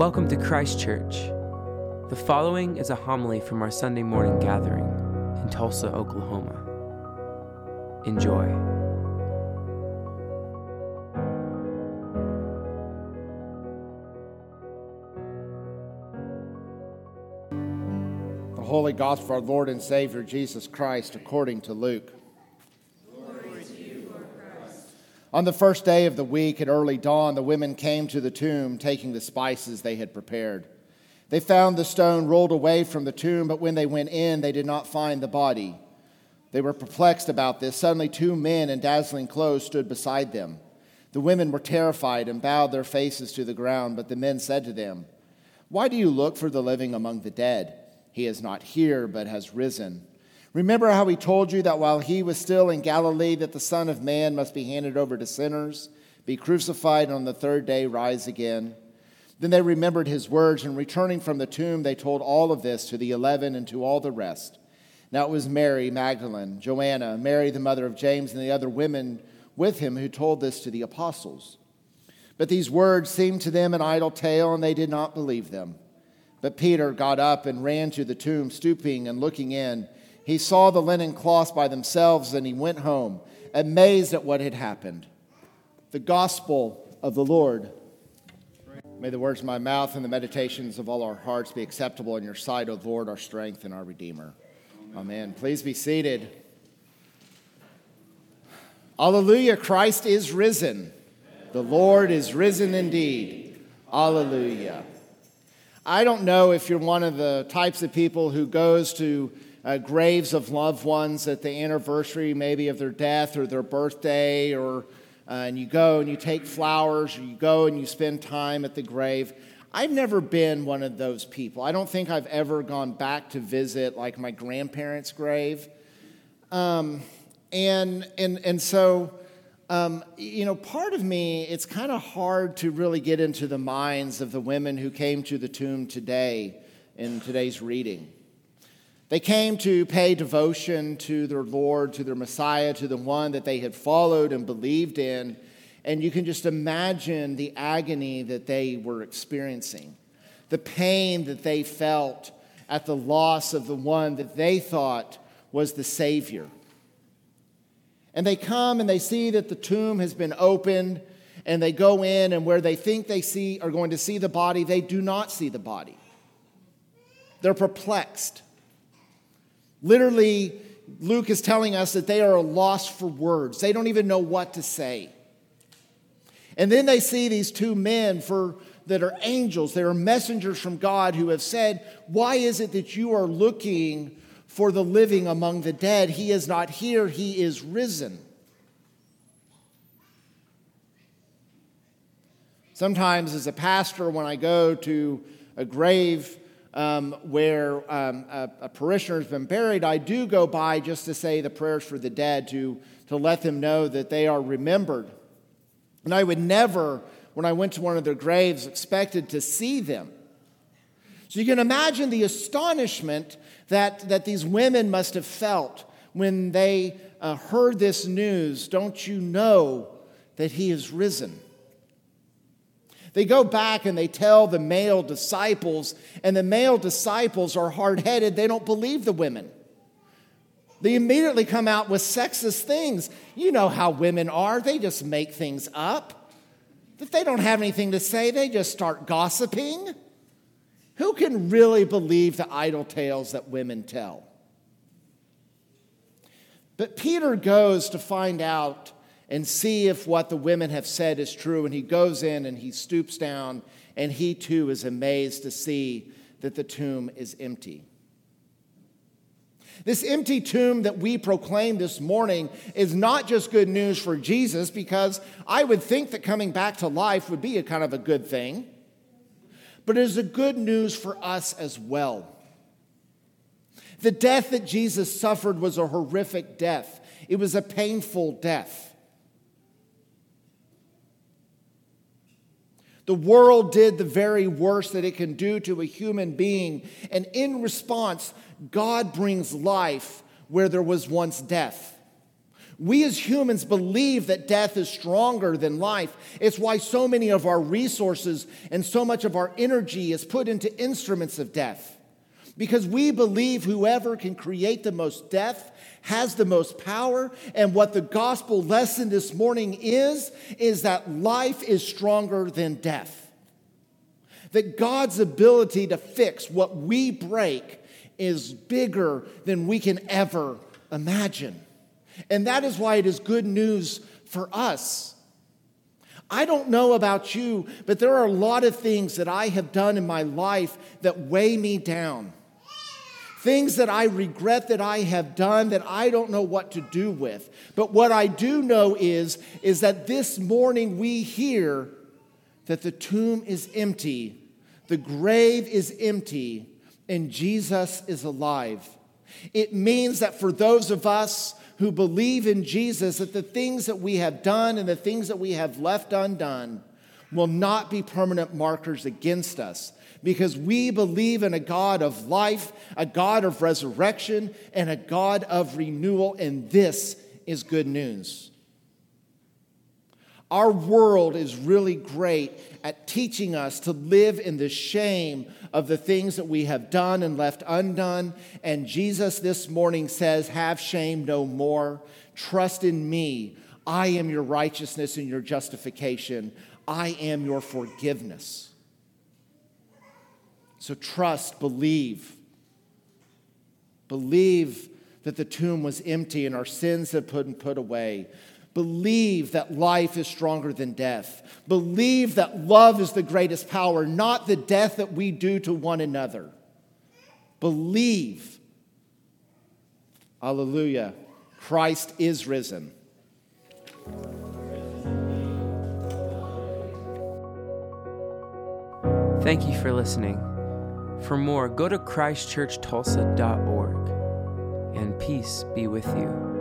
Welcome to Christ Church. The following is a homily from our Sunday morning gathering in Tulsa, Oklahoma. Enjoy. The Holy Gospel of our Lord and Savior Jesus Christ according to Luke. On the first day of the week at early dawn, the women came to the tomb, taking the spices they had prepared. They found the stone rolled away from the tomb, but when they went in, they did not find the body. They were perplexed about this. Suddenly, two men in dazzling clothes stood beside them. The women were terrified and bowed their faces to the ground, but the men said to them, Why do you look for the living among the dead? He is not here, but has risen. Remember how he told you that while he was still in Galilee that the Son of Man must be handed over to sinners, be crucified, and on the third day rise again? Then they remembered his words, and returning from the tomb, they told all of this to the eleven and to all the rest. Now it was Mary Magdalene, Joanna, Mary the mother of James, and the other women with him who told this to the apostles. But these words seemed to them an idle tale, and they did not believe them. But Peter got up and ran to the tomb, stooping and looking in. He saw the linen cloths by themselves, and he went home, amazed at what had happened. The gospel of the Lord. May the words of my mouth and the meditations of all our hearts be acceptable in your sight, O Lord, our strength and our Redeemer. Amen. Please be seated. Alleluia, Christ is risen. The Lord is risen indeed. Alleluia. I don't know if you're one of the types of people who goes to uh, graves of loved ones at the anniversary, maybe of their death or their birthday, or uh, and you go and you take flowers, or you go and you spend time at the grave. I've never been one of those people. I don't think I've ever gone back to visit like my grandparents' grave, um, and and and so. Um, you know, part of me, it's kind of hard to really get into the minds of the women who came to the tomb today in today's reading. They came to pay devotion to their Lord, to their Messiah, to the one that they had followed and believed in. And you can just imagine the agony that they were experiencing, the pain that they felt at the loss of the one that they thought was the Savior. And they come and they see that the tomb has been opened, and they go in, and where they think they see are going to see the body, they do not see the body. They're perplexed. Literally, Luke is telling us that they are lost for words. They don't even know what to say. And then they see these two men for that are angels, they are messengers from God who have said, "Why is it that you are looking for the living among the dead. He is not here, he is risen. Sometimes, as a pastor, when I go to a grave um, where um, a, a parishioner has been buried, I do go by just to say the prayers for the dead, to, to let them know that they are remembered. And I would never, when I went to one of their graves, expected to see them. So you can imagine the astonishment that, that these women must have felt when they uh, heard this news. Don't you know that he is risen? They go back and they tell the male disciples, and the male disciples are hard headed. They don't believe the women. They immediately come out with sexist things. You know how women are, they just make things up. If they don't have anything to say, they just start gossiping. Who can really believe the idle tales that women tell? But Peter goes to find out and see if what the women have said is true. And he goes in and he stoops down, and he too is amazed to see that the tomb is empty. This empty tomb that we proclaim this morning is not just good news for Jesus, because I would think that coming back to life would be a kind of a good thing, but it is a good news for us as well. The death that Jesus suffered was a horrific death, it was a painful death. The world did the very worst that it can do to a human being. And in response, God brings life where there was once death. We as humans believe that death is stronger than life. It's why so many of our resources and so much of our energy is put into instruments of death. Because we believe whoever can create the most death has the most power. And what the gospel lesson this morning is, is that life is stronger than death. That God's ability to fix what we break is bigger than we can ever imagine. And that is why it is good news for us. I don't know about you, but there are a lot of things that I have done in my life that weigh me down. Things that I regret that I have done that I don't know what to do with. But what I do know is, is that this morning we hear that the tomb is empty, the grave is empty, and Jesus is alive. It means that for those of us who believe in Jesus that the things that we have done and the things that we have left undone will not be permanent markers against us because we believe in a God of life, a God of resurrection, and a God of renewal, and this is good news. Our world is really great at teaching us to live in the shame of the things that we have done and left undone. And Jesus this morning says, Have shame no more. Trust in me. I am your righteousness and your justification. I am your forgiveness. So trust, believe. Believe that the tomb was empty and our sins have been put away. Believe that life is stronger than death. Believe that love is the greatest power, not the death that we do to one another. Believe. Hallelujah. Christ is risen. Thank you for listening. For more, go to christchurchtulsa.org and peace be with you.